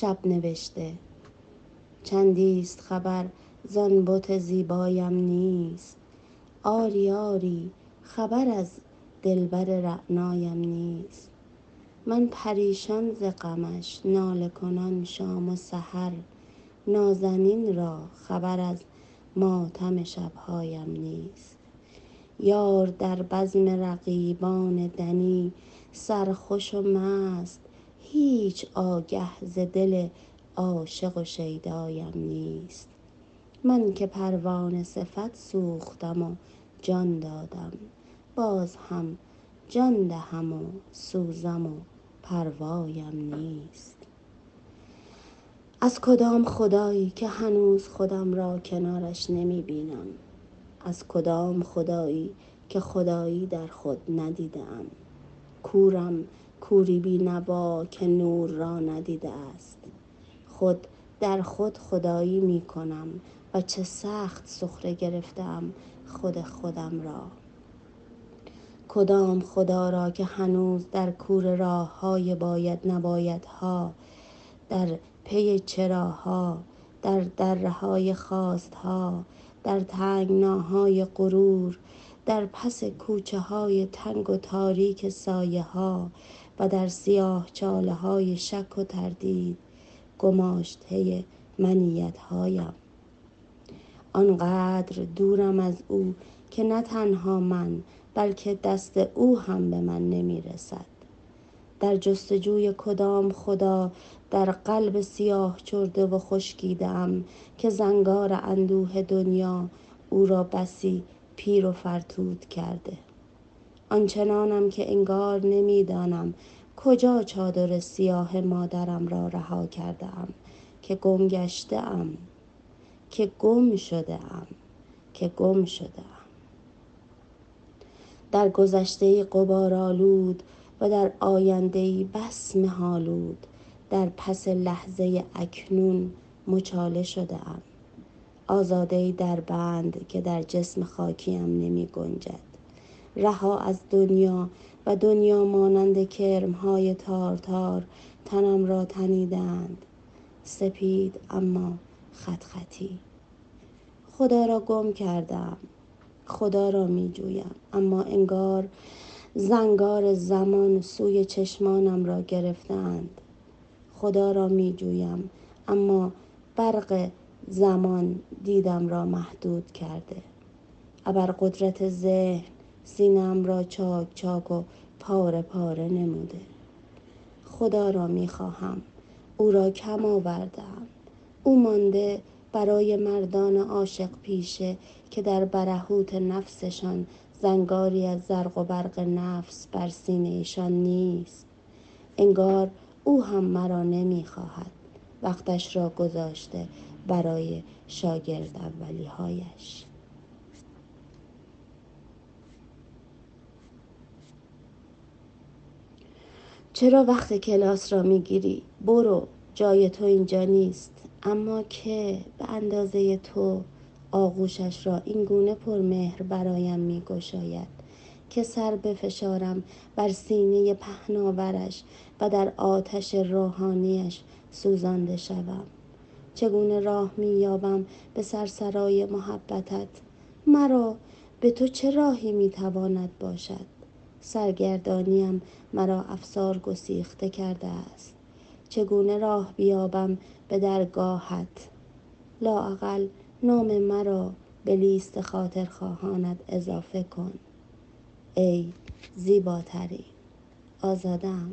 شب نوشته. چندیست خبر زان بت زیبایم نیست. آری آری خبر از دلبر رعنایم نیست. من پریشان ز غمش ناله کنان شام و سحر. نازنین را خبر از ماتم شبهایم نیست. یار در بزم رقیبان دنی سرخوش و مست. هیچ آگه ز دل عاشق و شیدایم نیست. من که پروانه صفت سوختم و جان دادم باز هم جان دهم و سوزم و پروایم نیست. از کدام خدایی که هنوز خودم را کنارش نمی بینم؟ از کدام خدایی که خدایی در خود ندیده ام؟ کورم کوری بینوا که نور را ندیده است. خود در خود خدایی می کنم و چه سخت سخره گرفته ام خود خودم را. کدام خدا را که هنوز در کوره راه های باید نبایدها در پی چراها در دره های خواست ها در تنگناهای غرور در پس کوچه های تنگ و تاریک سایه ها و در سیاه چاله های شک و تردید گماشته منیت هایم آنقدر دورم از او که نه تنها من بلکه دست او هم به من نمی رسد در جستجوی کدام خدا در قلب سیاه چرده و خشکیده ام که زنگار اندوه دنیا او را بسی پیر و فرتود کرده. آنچنانم که انگار نمی‌دانم کجا چادر سیاه مادرم را رها کرده ام که گم گشته ام که گم شده ام که گم شده ام در گذشته قبارآلود و در آینده بس محالود در پس لحظه اکنون مچاله شده ام آزاده در بند که در جسم خاکیم نمی گنجد. رها از دنیا و دنیا مانند کرمهای تار تار تنم را تنیدند. سپید اما خط خطی خدا را گم کردم. خدا را می جویم. اما انگار زنگار زمان سوی چشمانم را گرفتند. خدا را می جویم. اما برق زمان دیدم را محدود کرده. ابر قدرت ذهن سینم را چاک چاک و پاره پاره نموده. خدا را می خواهم او را کم آوردم او مانده برای مردان عاشق پیشه که در برهوت نفسشان زنگاری از زرق و برق نفس بر سینهشان نیست. انگار او هم مرا نمی‌خواهد. وقتش را گذاشته برای شاگرد اولیهایش. چرا وقت کلاس را می‌گیری؟ برو جای تو اینجا نیست. اما که به اندازه تو آغوشش را این گونه پرمهر برایم می گشاید که سر بفشارم بر سینه پهناورش و در آتش روحانیش سوزانده شوم. چگونه راه مییابم به سرسرای محبتت؟ مرا به تو چه راهی می‌تواند باشد؟ سرگردانیم مرا افسار گسیخته کرده است. چگونه راه بیابم به درگاهت؟ لااقل نام مرا به لیست خاطرخواهانت اضافه کن. ای زیباترین آزادم.